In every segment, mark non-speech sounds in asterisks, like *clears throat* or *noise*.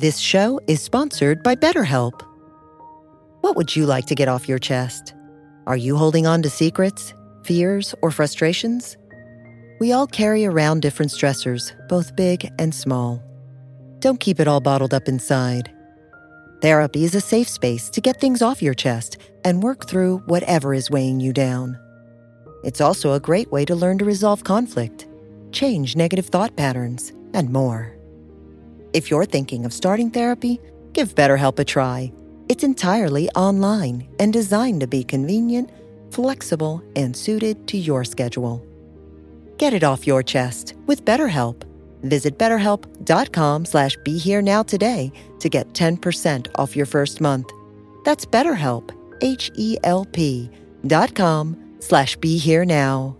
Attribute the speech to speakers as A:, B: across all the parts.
A: This show is sponsored by BetterHelp. What would you like to get off your chest? Are you holding on to secrets, fears, or frustrations? We all carry around different stressors, both big and small. Don't keep it all bottled up inside. Therapy is a safe space to get things off your chest and work through whatever is weighing you down. It's also a great way to learn to resolve conflict, change negative thought patterns, and more. If you're thinking of starting therapy, give BetterHelp a try. It's entirely online and designed to be convenient, flexible, and suited to your schedule. Get it off your chest with BetterHelp. Visit betterhelp.com slash be here now today to get 10% off your first month. That's BetterHelp, H-E-L-P dot com slash be here now.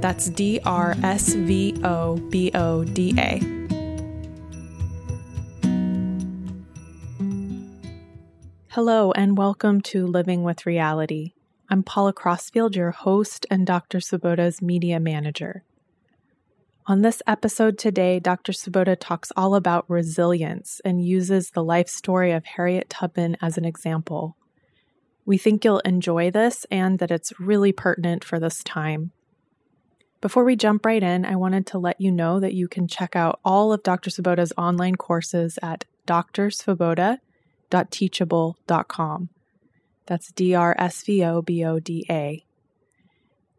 B: That's D R S V O B O D A. Hello, and welcome to Living with Reality. I'm Paula Crossfield, your host and Dr. Svoboda's media manager. On this episode today, Dr. Svoboda talks all about resilience and uses the life story of Harriet Tubman as an example. We think you'll enjoy this and that it's really pertinent for this time. Before we jump right in, I wanted to let you know that you can check out all of Dr. Svoboda's online courses at drsvoboda.teachable.com. That's D R S V O B O D A.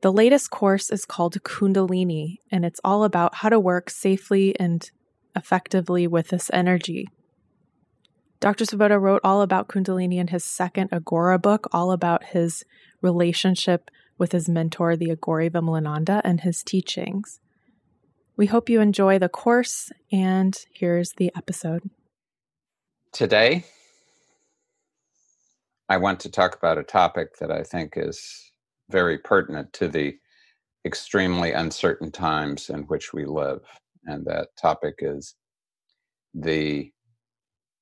B: The latest course is called Kundalini, and it's all about how to work safely and effectively with this energy. Dr. Svoboda wrote all about Kundalini in his second Aghora book, all about his relationship with his mentor, the Aghori Vimalananda, and his teachings. We hope you enjoy the course, and here's the episode.
C: Today, I want to talk about a topic that I think is very pertinent to the extremely uncertain times in which we live. And that topic is the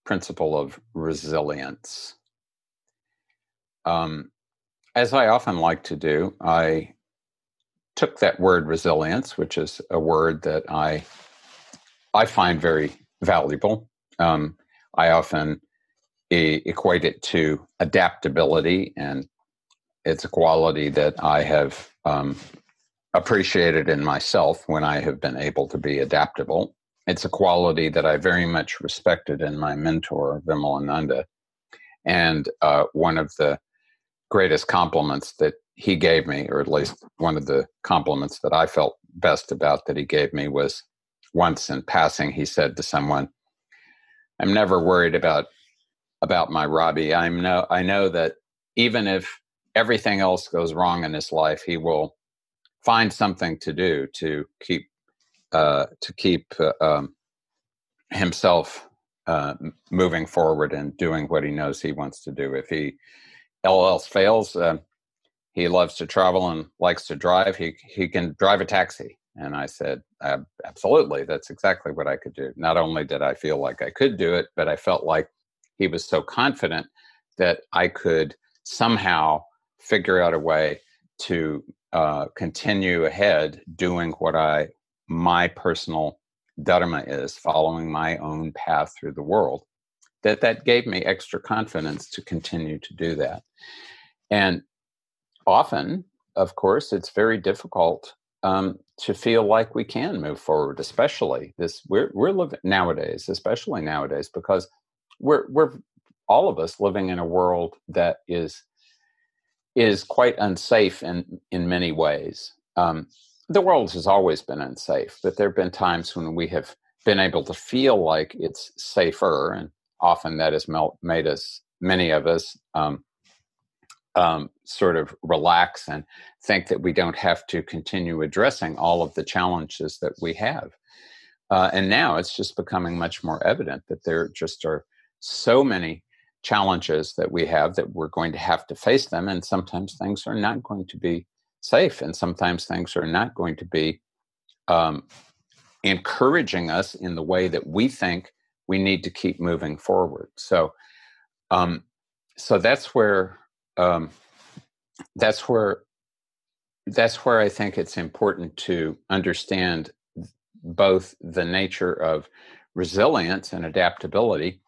C: principle of resilience. Um, as I often like to do, I took that word resilience, which is a word that I I find very valuable. Um, I often e- equate it to adaptability, and it's a quality that I have um, appreciated in myself when I have been able to be adaptable. It's a quality that I very much respected in my mentor, Vimalananda. And uh, one of the greatest compliments that he gave me, or at least one of the compliments that I felt best about that he gave me was once in passing, he said to someone, I'm never worried about about my Robbie. I'm no I know that even if everything else goes wrong in his life, he will find something to do to keep uh, to keep uh, um, himself uh, moving forward and doing what he knows he wants to do. If he all else fails, uh, he loves to travel and likes to drive. He he can drive a taxi, And I said, Absolutely, that's exactly what I could do. Not only did I feel like I could do it, but I felt like he was so confident that I could somehow figure out a way to uh, continue ahead doing what I, my personal dharma is, following my own path through the world. That that gave me extra confidence to continue to do that. And often, of course, it's very difficult um, to feel like we can move forward, especially this we're we're living nowadays, especially nowadays, because we're we're all of us living in a world that is is quite unsafe in in many ways. Um, the world has always been unsafe, but there have been times when we have been able to feel like it's safer, and often that has made us, many of us, um, um, sort of relax and think that we don't have to continue addressing all of the challenges that we have. Uh, and now it's just becoming much more evident that there just are so many challenges that we have that we're going to have to face them. And sometimes things are not going to be safe, and sometimes things are not going to be um, encouraging us in the way that we think we need to keep moving forward. So, um, so that's where um, that's where that's where I think it's important to understand both the nature of resilience and adaptability,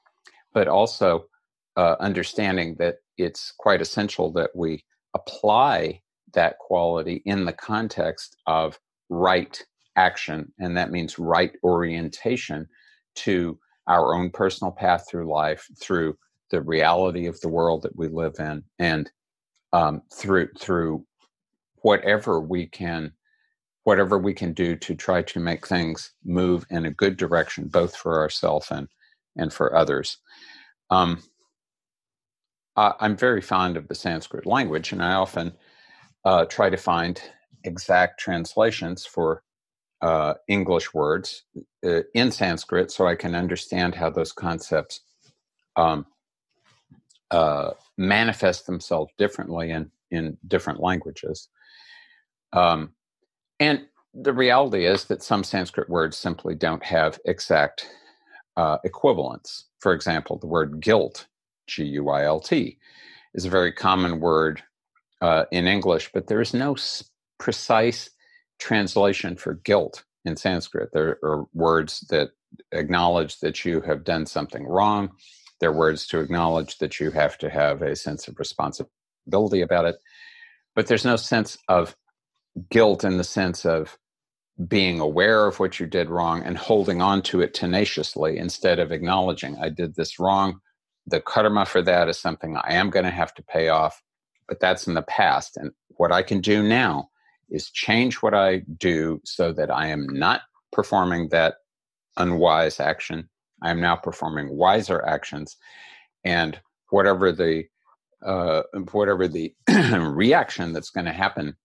C: but also uh, understanding that it's quite essential that we apply that quality in the context of right action, and that means right orientation to our own personal path through life, through the reality of the world that we live in, and um, through through whatever we can whatever we can do to try to make things move in a good direction, both for ourselves and and for others. Um, I, I'm very fond of the Sanskrit language, and I often uh, try to find exact translations for uh, English words uh, in Sanskrit so I can understand how those concepts um, uh, manifest themselves differently in, in different languages. Um, and the reality is that some Sanskrit words simply don't have exact uh, equivalents. For example, the word guilt, G U I L T, is a very common word uh, in English, but there is no precise translation for guilt in Sanskrit. There are words that acknowledge that you have done something wrong. There are words to acknowledge that you have to have a sense of responsibility about it. But there's no sense of guilt in the sense of being aware of what you did wrong and holding on to it tenaciously instead of acknowledging, I did this wrong. The karma for that is something I am going to have to pay off but that's in the past. And what I can do now is change what I do so that I am not performing that unwise action. I am now performing wiser actions, and whatever the uh, whatever the *clears throat* reaction that's going to happen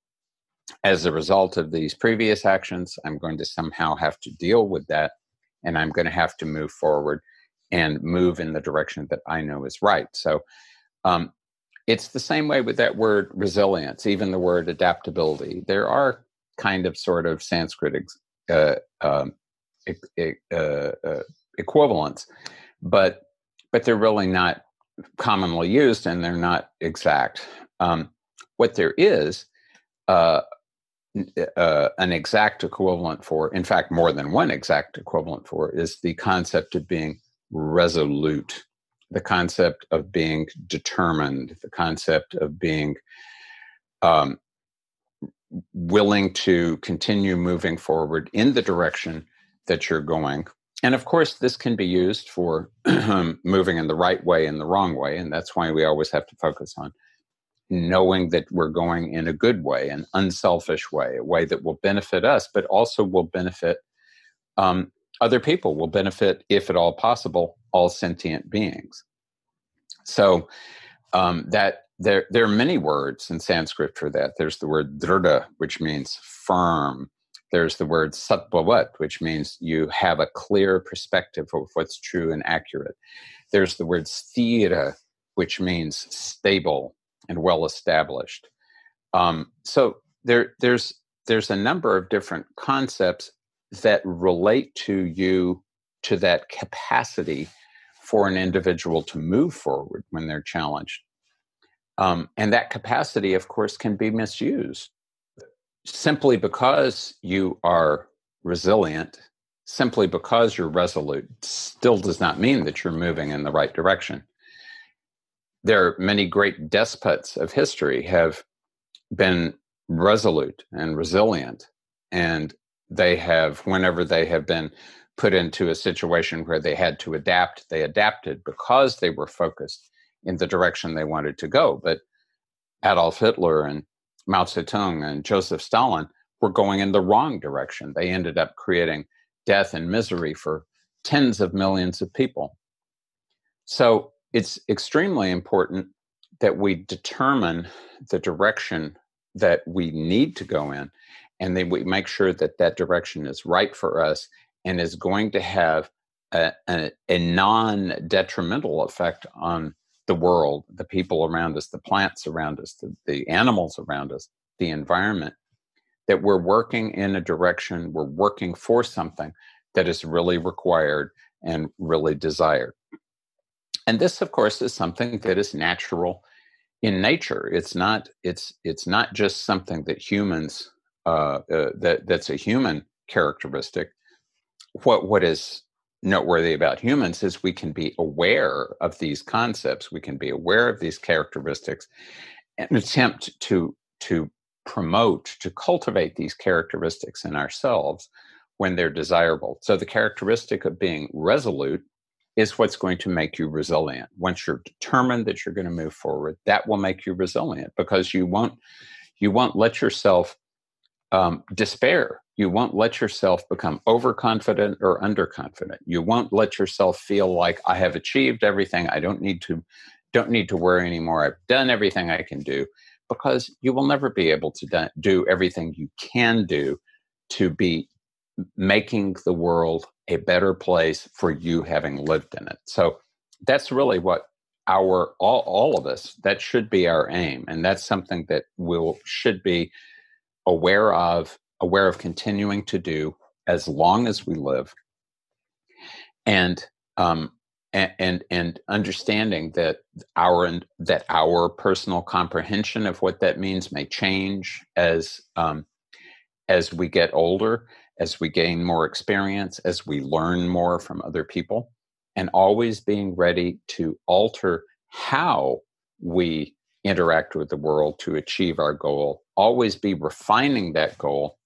C: as a result of these previous actions, I'm going to somehow have to deal with that, and I'm going to have to move forward and move in the direction that I know is right. So, um, it's the same way with that word resilience, even the word adaptability. There are kind of sort of Sanskrit uh, um, uh, uh, equivalents, but but they're really not commonly used and they're not exact. Um, what there is uh, uh, an exact equivalent for, in fact, more than one exact equivalent for, is the concept of being resolute the concept of being determined, the concept of being um, willing to continue moving forward in the direction that you're going. And of course, this can be used for *clears throat* moving in the right way and the wrong way. And that's why we always have to focus on knowing that we're going in a good way, an unselfish way, a way that will benefit us, but also will benefit um, other people, will benefit, if at all possible, all sentient beings. So um, that there there are many words in Sanskrit for that. There's the word drda, which means firm. There's the word sattvavat, which means you have a clear perspective of what's true and accurate. There's the word sthira, which means stable and well established. Um, so there there's there's a number of different concepts that relate to you to that capacity for an individual to move forward when they're challenged. Um, and that capacity, of course, can be misused. Simply because you are resilient, simply because you're resolute, still does not mean that you're moving in the right direction. There are many great despots of history have been resolute and resilient, and they have, whenever they have been put into a situation where they had to adapt, they adapted because they were focused in the direction they wanted to go. But Adolf Hitler and Mao Zedong and Joseph Stalin were going in the wrong direction. They ended up creating death and misery for tens of millions of people. So it's extremely important that we determine the direction that we need to go in and then we make sure that that direction is right for us and is going to have a, a, a non detrimental effect on the world, the people around us, the plants around us, the, the animals around us, the environment, that we're working in a direction, we're working for something that is really required and really desired. And this, of course, is something that is natural in nature. It's not. It's it's not just something that humans uh, uh, that that's a human characteristic. What what is noteworthy about humans is we can be aware of these concepts, we can be aware of these characteristics, and attempt to to promote, to cultivate these characteristics in ourselves when they're desirable. So the characteristic of being resolute is what's going to make you resilient. Once you're determined that you're going to move forward, that will make you resilient because you won't you won't let yourself um, despair. You won't let yourself become overconfident or underconfident. You won't let yourself feel like I have achieved everything. I don't need to don't need to worry anymore. I've done everything I can do because you will never be able to do everything you can do to be making the world a better place for you having lived in it. So that's really what our all, all of us that should be our aim. And that's something that will should be aware of, aware of continuing to do as long as we live, and um, and, and and understanding that our that our personal comprehension of what that means may change as um, as we get older, as we gain more experience, as we learn more from other people, and always being ready to alter how we interact with the world to achieve our goal, always be refining that goal,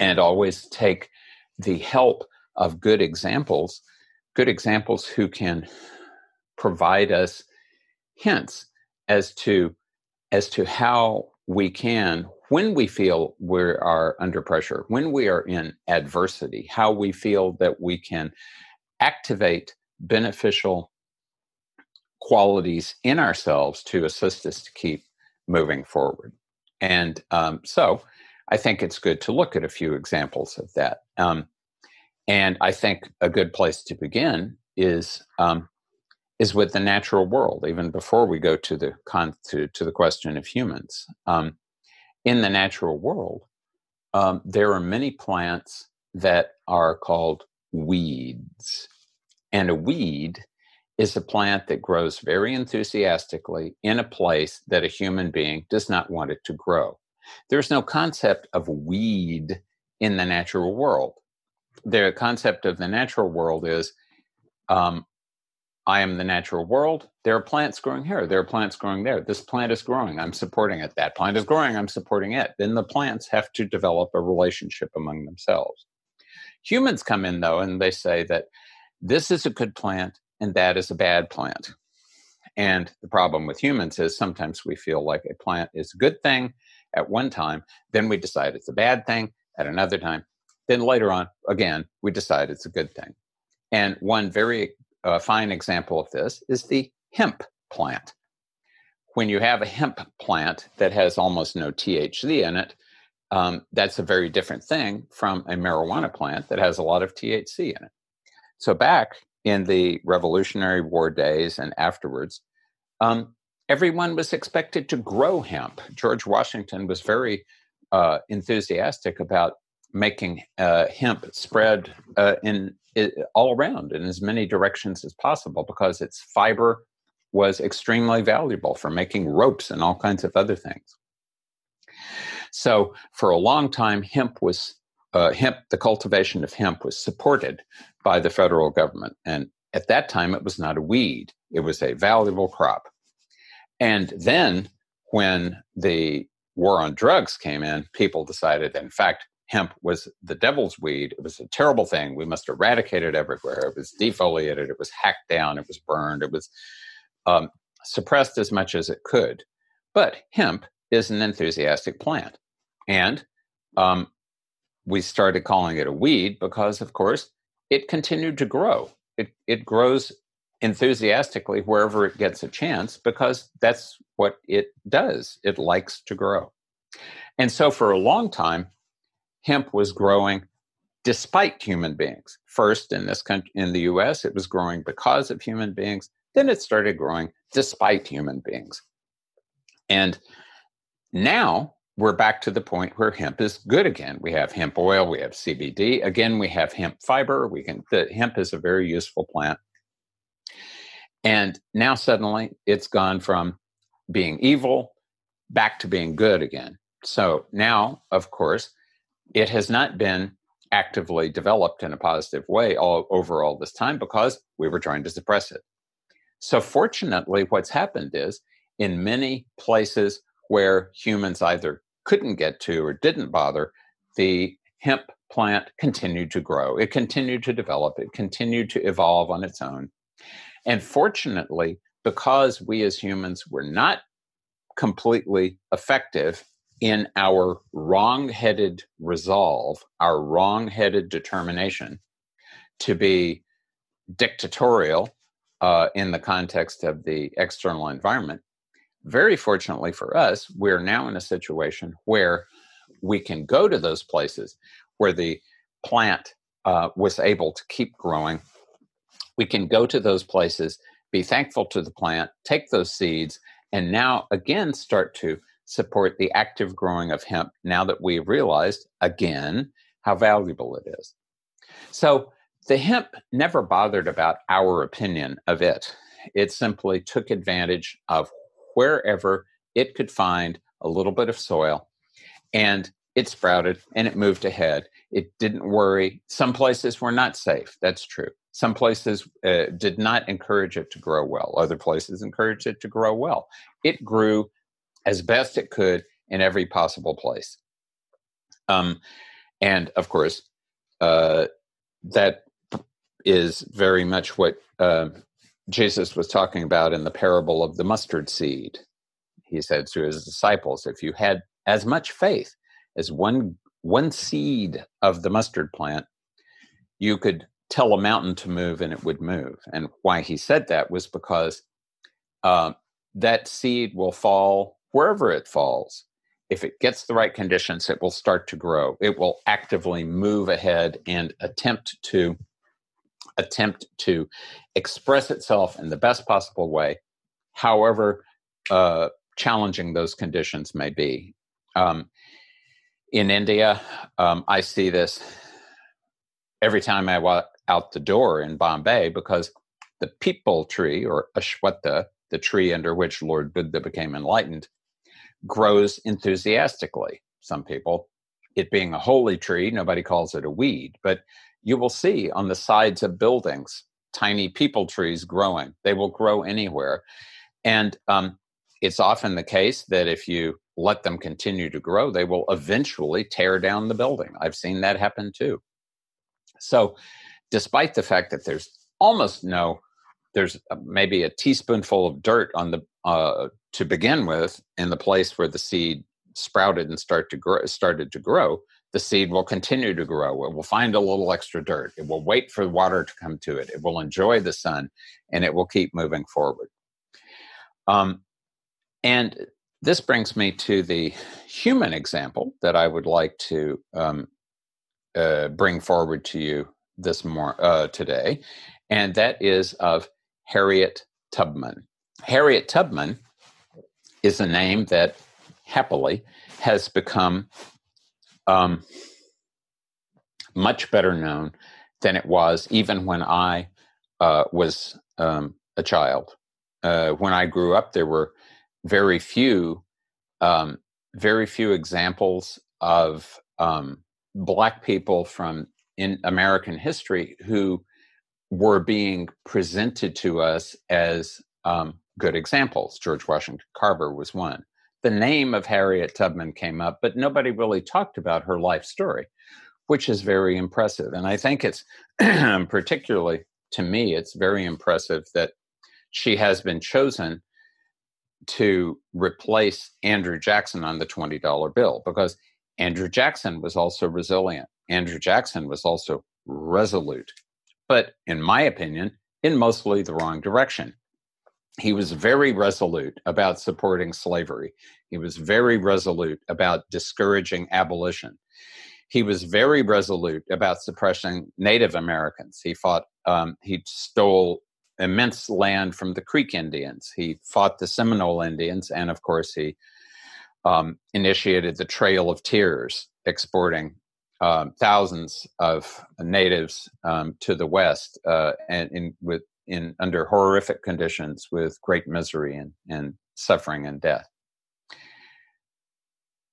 C: and always take the help of good examples, good examples who can provide us hints as to as to how we can when we feel we are under pressure when we are in adversity how we feel that we can activate beneficial qualities in ourselves to assist us to keep moving forward. And um, so I think it's good to look at a few examples of that. Um, and I think a good place to begin is um, is with the natural world, even before we go to the con- to, to the question of humans. Um, in the natural world, um, there are many plants that are called weeds, and a weed is a plant that grows very enthusiastically in a place that a human being does not want it to grow. There's no concept of weed in the natural world. The concept of the natural world is um, I am the natural world. There are plants growing here. There are plants growing there. This plant is growing. I'm supporting it. That plant is growing. I'm supporting it. Then the plants have to develop a relationship among themselves. Humans come in, though, and they say that this is a good plant and that is a bad plant. And the problem with humans is sometimes we feel like a plant is a good thing at one time, then we decide it's a bad thing at another time. Then later on, again, we decide it's a good thing. And one very uh, fine example of this is the hemp plant. When you have a hemp plant that has almost no THC in it, um, that's a very different thing from a marijuana plant that has a lot of THC in it. So, back in the Revolutionary War days and afterwards, um, everyone was expected to grow hemp. George Washington was very uh, enthusiastic about making uh, hemp spread uh, in all around in as many directions as possible because its fiber was extremely valuable for making ropes and all kinds of other things. So for a long time, hemp was uh, hemp. The cultivation of hemp was supported by the federal government, and at that time, it was not a weed; it was a valuable crop. And then, when the war on drugs came in, people decided, in fact, hemp was the devil's weed. It was a terrible thing. We must eradicate it everywhere. It was defoliated. It was hacked down. It was burned. It was um, suppressed as much as it could. But hemp is an enthusiastic plant. And um, we started calling it a weed because, of course, it continued to grow. It, it grows enthusiastically wherever it gets a chance because that's what it does. It likes to grow. And so for a long time, hemp was growing despite human beings. First, in this country, in the U.S., it was growing because of human beings. Then it started growing despite human beings. And now we're back to the point where hemp is good again. We have hemp oil, we have CBD. Again, we have hemp fiber. We can the hemp is a very useful plant. And now suddenly it's gone from being evil back to being good again. So now, of course, it has not been actively developed in a positive way all over all this time because we were trying to suppress it. So fortunately, what's happened is in many places where humans either couldn't get to or didn't bother, the hemp plant continued to grow. It continued to develop. It continued to evolve on its own. And fortunately, because we as humans were not completely effective in our wrong headed resolve, our wrong headed determination to be dictatorial uh, in the context of the external environment. Very fortunately for us, we're now in a situation where we can go to those places where the plant uh, was able to keep growing. We can go to those places, be thankful to the plant, take those seeds, and now again start to support the active growing of hemp now that we've realized again how valuable it is. So the hemp never bothered about our opinion of it. It simply took advantage of wherever it could find a little bit of soil and it sprouted and it moved ahead. It didn't worry. Some places were not safe. That's true. Some places uh, did not encourage it to grow well. Other places encouraged it to grow well. It grew as best it could in every possible place. Um, and of course, uh, that is very much what uh, Jesus was talking about in the parable of the mustard seed. He said to his disciples, "If you had as much faith as one one seed of the mustard plant, you could tell a mountain to move and it would move." And why he said that was because uh, that seed will fall wherever it falls, if it gets the right conditions, it will start to grow. It will actively move ahead and attempt to attempt to express itself in the best possible way, however uh, challenging those conditions may be. Um, in India, um, I see this every time I walk out the door in Bombay because the peepal tree or Ashwatha, the tree under which Lord Buddha became enlightened, grows enthusiastically. Some people, it being a holy tree, nobody calls it a weed, but you will see on the sides of buildings tiny peepal trees growing. They will grow anywhere. And um, it's often the case that if you let them continue to grow, they will eventually tear down the building. I've seen that happen too. So, despite the fact that there's almost no, there's maybe a teaspoonful of dirt on the uh, to begin with in the place where the seed sprouted and start to grow, started to grow, the seed will continue to grow. It will find a little extra dirt. It will wait for water to come to it. It will enjoy the sun, and it will keep moving forward. Um, and this brings me to the human example that I would like to um, uh, bring forward to you this more uh, today, and that is of Harriet Tubman. Harriet Tubman is a name that happily has become um, much better known than it was even when I uh, was um, a child. Uh, when I grew up, there were very few, um, very few examples of um, black people from in American history who were being presented to us as um, good examples. George Washington Carver was one. The name of Harriet Tubman came up, but nobody really talked about her life story, which is very impressive. And I think it's *clears throat* particularly to me, it's very impressive that she has been chosen to replace Andrew Jackson on the $20 bill because Andrew Jackson was also resilient. Andrew Jackson was also resolute, but in my opinion, in mostly the wrong direction. He was very resolute about supporting slavery. He was very resolute about discouraging abolition. He was very resolute about suppressing Native Americans. He fought, um, he stole immense land from the Creek Indians. He fought the Seminole Indians, and of course, he um, initiated the Trail of Tears, exporting um, thousands of natives um, to the West uh, and in with in under horrific conditions with great misery and, and suffering and death.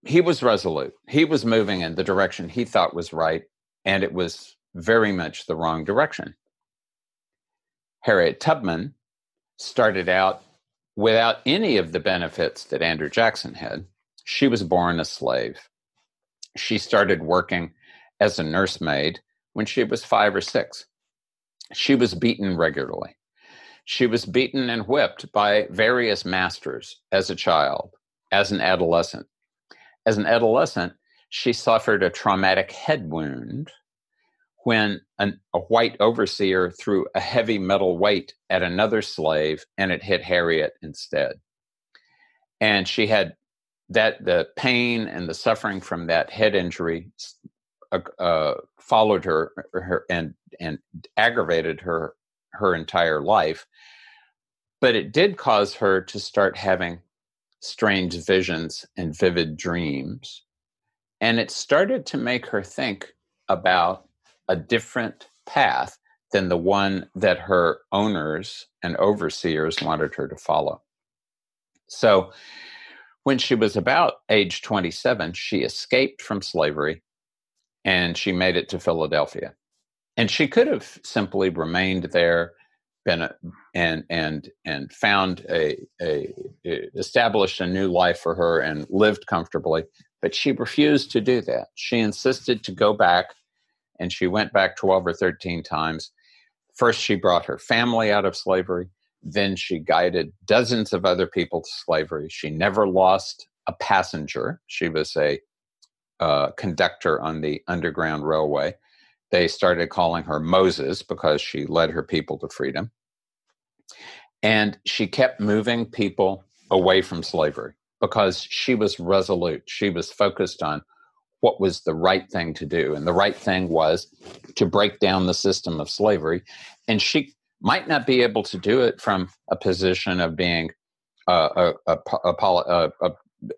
C: He was resolute. He was moving in the direction he thought was right, and it was very much the wrong direction. Harriet Tubman started out without any of the benefits that Andrew Jackson had. She was born a slave. She started working as a nursemaid when she was five or six. She was beaten regularly. She was beaten and whipped by various masters as a child, as an adolescent. As an adolescent, she suffered a traumatic head wound when an, a white overseer threw a heavy metal weight at another slave and it hit Harriet instead. And she had that the pain and the suffering from that head injury uh, uh, followed her, her and and aggravated her her entire life. But it did cause her to start having strange visions and vivid dreams. And it started to make her think about a different path than the one that her owners and overseers wanted her to follow. So when she was about age 27, she escaped from slavery and she made it to Philadelphia. And she could have simply remained there been a, and and and found a, a, a established a new life for her and lived comfortably but she refused to do that. She insisted to go back and she went back 12 or 13 times. First she brought her family out of slavery then she guided dozens of other people to slavery. She never lost a passenger. She was a uh, conductor on the Underground Railway. They started calling her Moses because she led her people to freedom. And she kept moving people away from slavery because she was resolute. She was focused on what was the right thing to do. And the right thing was to break down the system of slavery. And she might not be able to do it from a position of being a, a, a, a,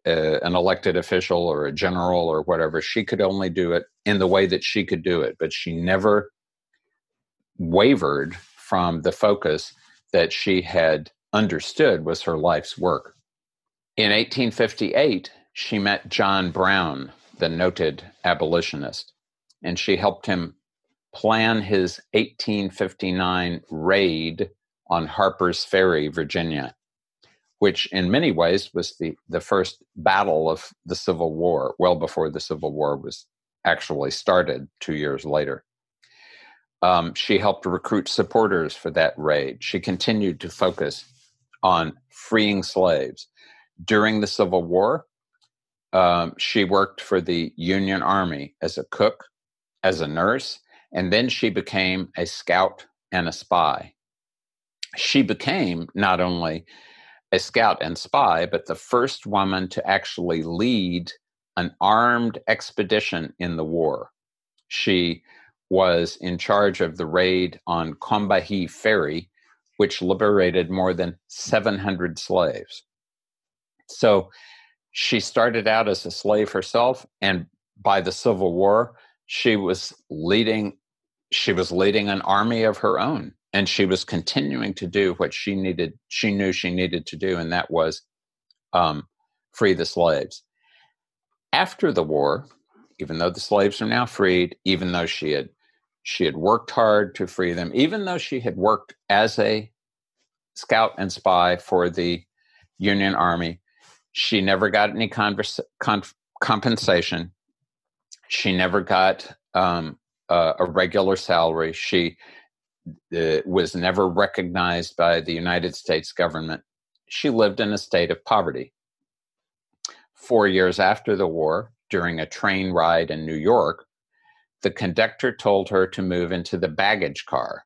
C: uh, an elected official or a general or whatever. She could only do it in the way that she could do it, but she never wavered from the focus that she had understood was her life's work. In 1858, she met John Brown, the noted abolitionist, and she helped him plan his 1859 raid on Harper's Ferry, Virginia which in many ways was the, the first battle of the Civil War, well before the Civil War was actually started two years later. Um, she helped recruit supporters for that raid. She continued to focus on freeing slaves. During the Civil War, um, she worked for the Union Army as a cook, as a nurse, and then she became a scout and a spy. She became not only a scout and spy, but the first woman to actually lead an armed expedition in the war. She was in charge of the raid on Combahee Ferry, which liberated more than 700 slaves. So she started out as a slave herself, and by the Civil War, she was leading she was leading an army of her own and she was continuing to do what she needed she knew she needed to do and that was um, free the slaves after the war even though the slaves are now freed even though she had she had worked hard to free them even though she had worked as a scout and spy for the union army she never got any converse, con- compensation she never got um, a regular salary. She uh, was never recognized by the United States government. She lived in a state of poverty. Four years after the war, during a train ride in New York, the conductor told her to move into the baggage car.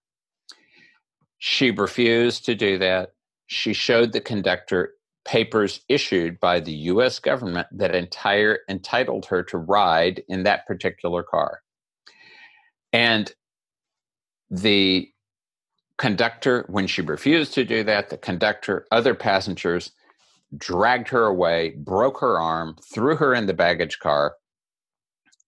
C: She refused to do that. She showed the conductor papers issued by the US government that entire entitled her to ride in that particular car. And the conductor, when she refused to do that, the conductor, other passengers dragged her away, broke her arm, threw her in the baggage car,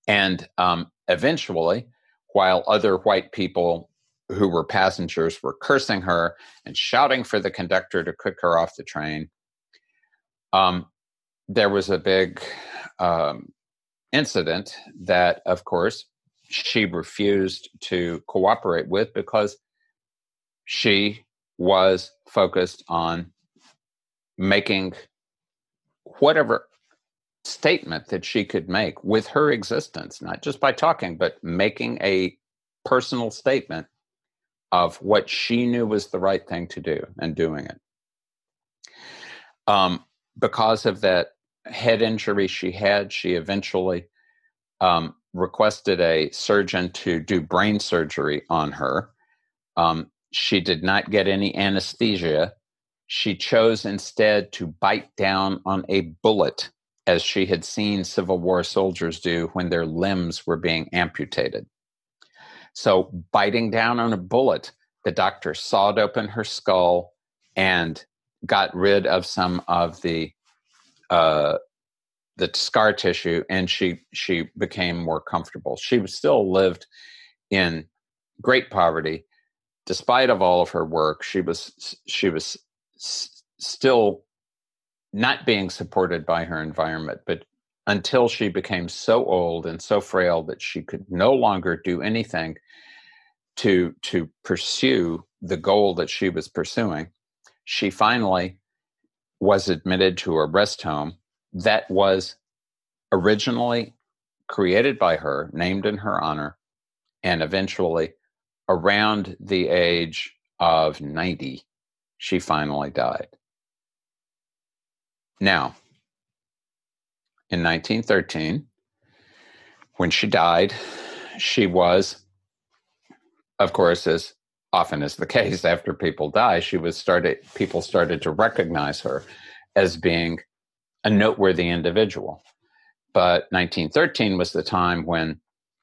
C: and um, eventually, while other white people who were passengers were cursing her and shouting for the conductor to kick her off the train, um, there was a big um, incident that, of course, she refused to cooperate with because she was focused on making whatever statement that she could make with her existence, not just by talking, but making a personal statement of what she knew was the right thing to do and doing it. Um, because of that head injury she had, she eventually um, requested a surgeon to do brain surgery on her. Um, she did not get any anesthesia. She chose instead to bite down on a bullet, as she had seen Civil War soldiers do when their limbs were being amputated. So, biting down on a bullet, the doctor sawed open her skull and got rid of some of the uh, the scar tissue, and she she became more comfortable. She still lived in great poverty, despite of all of her work. She was she was s- still not being supported by her environment, but until she became so old and so frail that she could no longer do anything to to pursue the goal that she was pursuing she finally was admitted to a rest home that was originally created by her, named in her honor, and eventually, around the age of 90, she finally died. Now, in 1913, when she died, she was, of course, as often is the case after people die, she was started people started to recognize her as being a noteworthy individual. But 1913 was the time when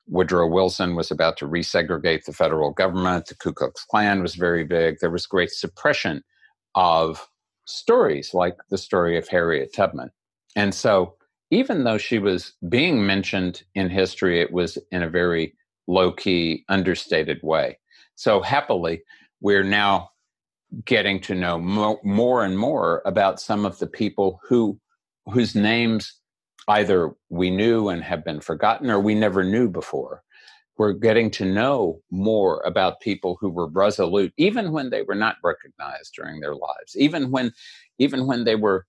C: Woodrow Wilson was about to resegregate the federal government. The Ku Klux Klan was very big. There was great suppression of stories like the story of Harriet Tubman. And so, even though she was being mentioned in history, it was in a very low key, understated way. So, happily, we're now getting to know mo- more and more about some of the people who whose names either we knew and have been forgotten or we never knew before. We're getting to know more about people who were resolute, even when they were not recognized during their lives, even when, even when they were,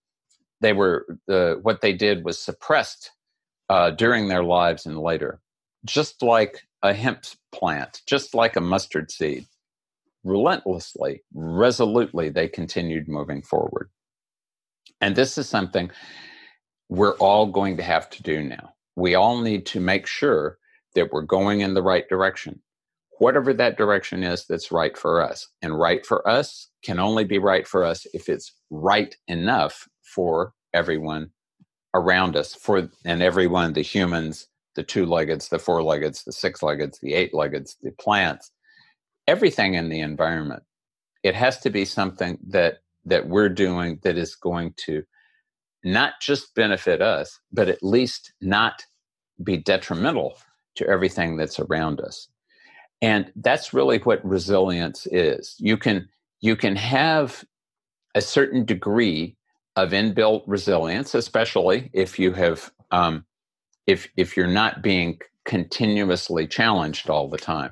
C: they were uh, what they did was suppressed uh, during their lives and later, just like a hemp plant, just like a mustard seed. Relentlessly, resolutely, they continued moving forward. And this is something we're all going to have to do now. We all need to make sure that we're going in the right direction, whatever that direction is that's right for us. And right for us can only be right for us if it's right enough for everyone around us, for and everyone, the humans, the two-leggeds, the four-leggeds, the six-leggeds, the eight-leggeds, the plants, everything in the environment. It has to be something that that we're doing that is going to not just benefit us, but at least not be detrimental to everything that's around us. And that's really what resilience is. You can you can have a certain degree of inbuilt resilience, especially if you have um, if if you're not being continuously challenged all the time.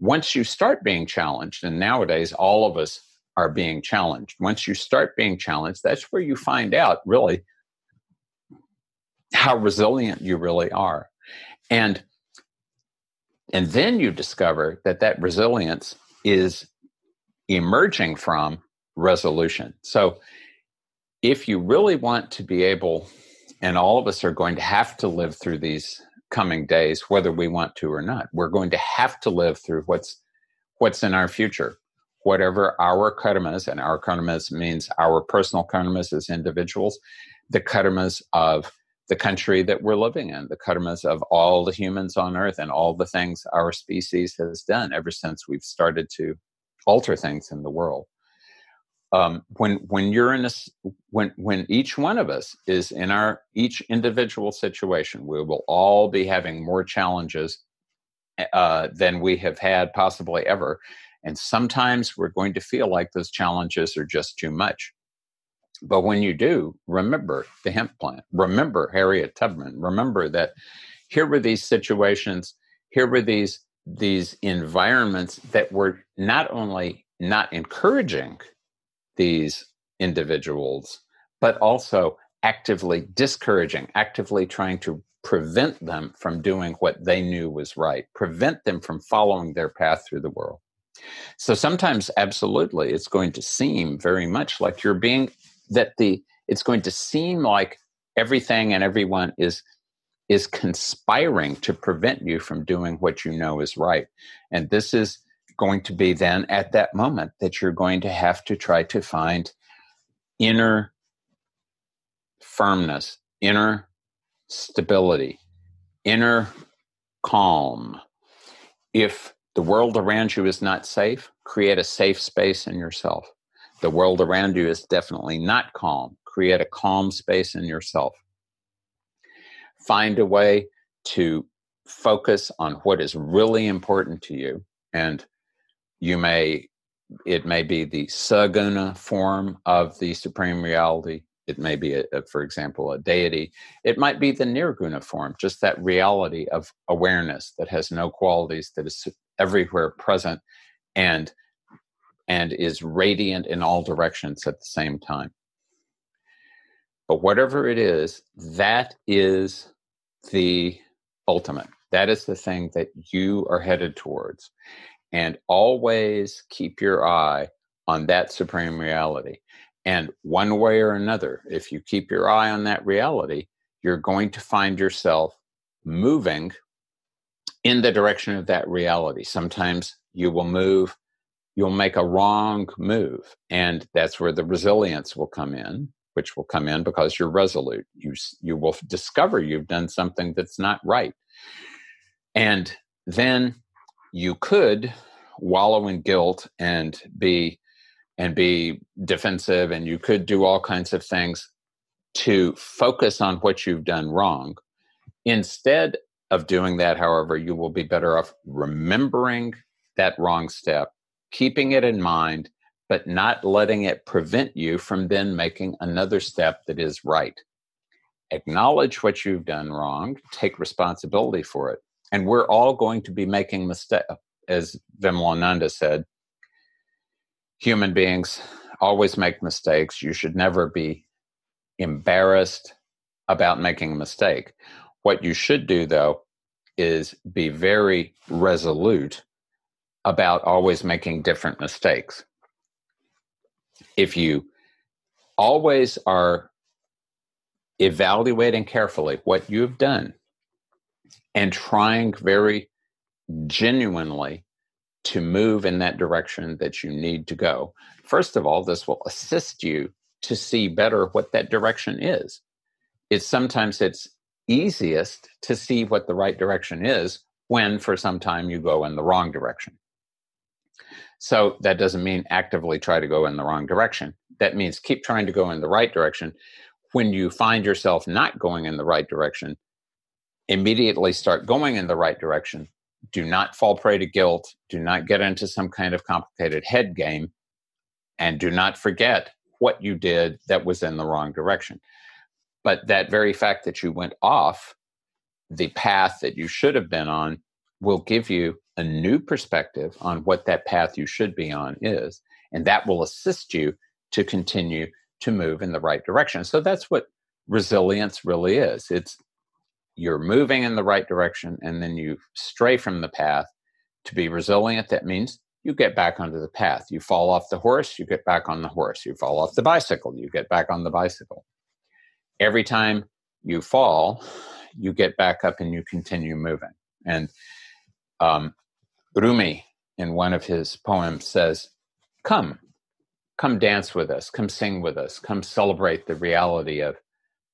C: Once you start being challenged, and nowadays all of us are being challenged. Once you start being challenged, that's where you find out really how resilient you really are. And and then you discover that that resilience is emerging from resolution. So if you really want to be able and all of us are going to have to live through these coming days whether we want to or not. We're going to have to live through what's what's in our future whatever our karmas, and our karmas means our personal karmas as individuals, the karmas of the country that we're living in, the karmas of all the humans on earth and all the things our species has done ever since we've started to alter things in the world. Um, when when you're in a when when each one of us is in our each individual situation, we will all be having more challenges uh, than we have had possibly ever and sometimes we're going to feel like those challenges are just too much. But when you do, remember the hemp plant, remember Harriet Tubman, remember that here were these situations, here were these these environments that were not only not encouraging these individuals, but also actively discouraging, actively trying to prevent them from doing what they knew was right, prevent them from following their path through the world. So sometimes, absolutely, it's going to seem very much like you're being that the it's going to seem like everything and everyone is is conspiring to prevent you from doing what you know is right. And this is going to be then at that moment that you're going to have to try to find inner firmness, inner stability, inner calm. If the world around you is not safe. Create a safe space in yourself. The world around you is definitely not calm. Create a calm space in yourself. Find a way to focus on what is really important to you. And you may, it may be the saguna form of the supreme reality. It may be, a, a, for example, a deity. It might be the nirguna form, just that reality of awareness that has no qualities, that is everywhere present and and is radiant in all directions at the same time. But whatever it is that is the ultimate. That is the thing that you are headed towards. And always keep your eye on that supreme reality. And one way or another if you keep your eye on that reality you're going to find yourself moving in the direction of that reality. Sometimes you will move, you'll make a wrong move. And that's where the resilience will come in, which will come in because you're resolute. You, you will discover you've done something that's not right. And then you could wallow in guilt and be and be defensive and you could do all kinds of things to focus on what you've done wrong instead of doing that, however, you will be better off remembering that wrong step, keeping it in mind, but not letting it prevent you from then making another step that is right. Acknowledge what you've done wrong, take responsibility for it. And we're all going to be making mistakes. As Vimalananda said, human beings always make mistakes. You should never be embarrassed about making a mistake. What you should do, though, is be very resolute about always making different mistakes. If you always are evaluating carefully what you've done and trying very genuinely to move in that direction that you need to go, first of all, this will assist you to see better what that direction is. It's sometimes it's easiest to see what the right direction is when for some time you go in the wrong direction. So that doesn't mean actively try to go in the wrong direction. That means keep trying to go in the right direction. When you find yourself not going in the right direction, immediately start going in the right direction. Do not fall prey to guilt. Do not get into some kind of complicated head game. And do not forget what you did that was in the wrong direction. But that very fact that you went off the path that you should have been on will give you a new perspective on what that path you should be on is. And that will assist you to continue to move in the right direction. So that's what resilience really is. It's you're moving in the right direction and then you stray from the path. To be resilient, that means you get back onto the path. You fall off the horse, you get back on the horse. You fall off the bicycle, you get back on the bicycle. Every time you fall, you get back up and you continue moving. And um, Rumi, in one of his poems, says, Come, come dance with us, come sing with us, come celebrate the reality of,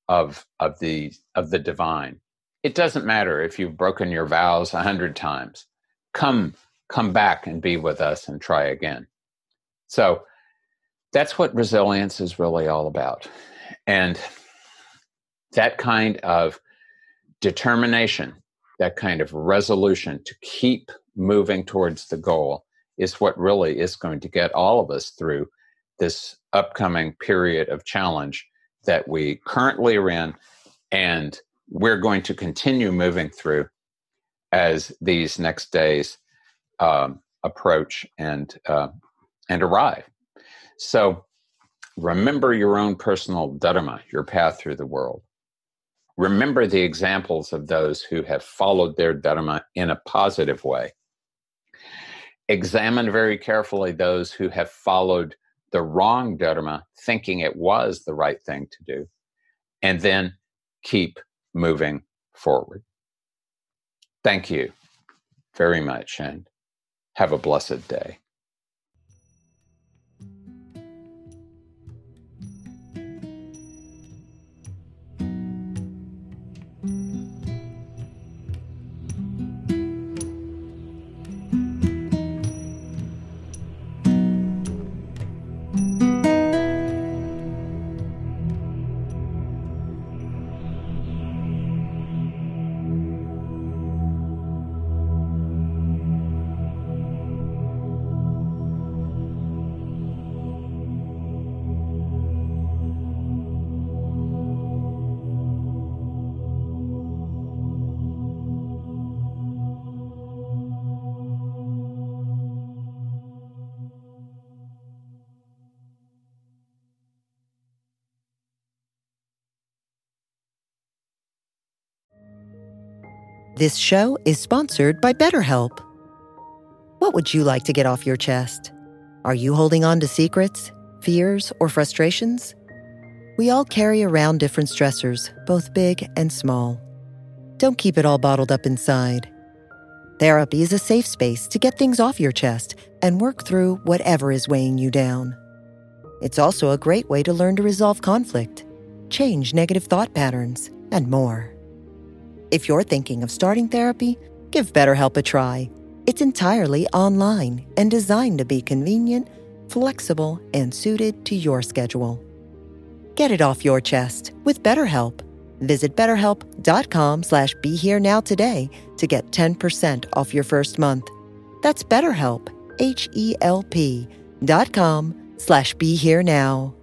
C: of, of, the, of the divine. It doesn't matter if you've broken your vows a hundred times. Come, come back and be with us and try again. So that's what resilience is really all about. And that kind of determination, that kind of resolution to keep moving towards the goal is what really is going to get all of us through this upcoming period of challenge that we currently are in and we're going to continue moving through as these next days um, approach and uh, and arrive. So remember your own personal dharma, your path through the world remember the examples of those who have followed their dharma in a positive way. Examine very carefully those who have followed the wrong dharma, thinking it was the right thing to do, and then keep moving forward. Thank you very much and have a blessed day.
A: This show is sponsored by BetterHelp. What would you like to get off your chest? Are you holding on to secrets, fears, or frustrations? We all carry around different stressors, both big and small. Don't keep it all bottled up inside. Therapy is a safe space to get things off your chest and work through whatever is weighing you down. It's also a great way to learn to resolve conflict, change negative thought patterns, and more. If you're thinking of starting therapy, give BetterHelp a try. It's entirely online and designed to be convenient, flexible, and suited to your schedule. Get it off your chest with BetterHelp. Visit betterhelp.com slash be here now today to get 10% off your first month. That's BetterHelp, H-E-L-P dot com slash be here now.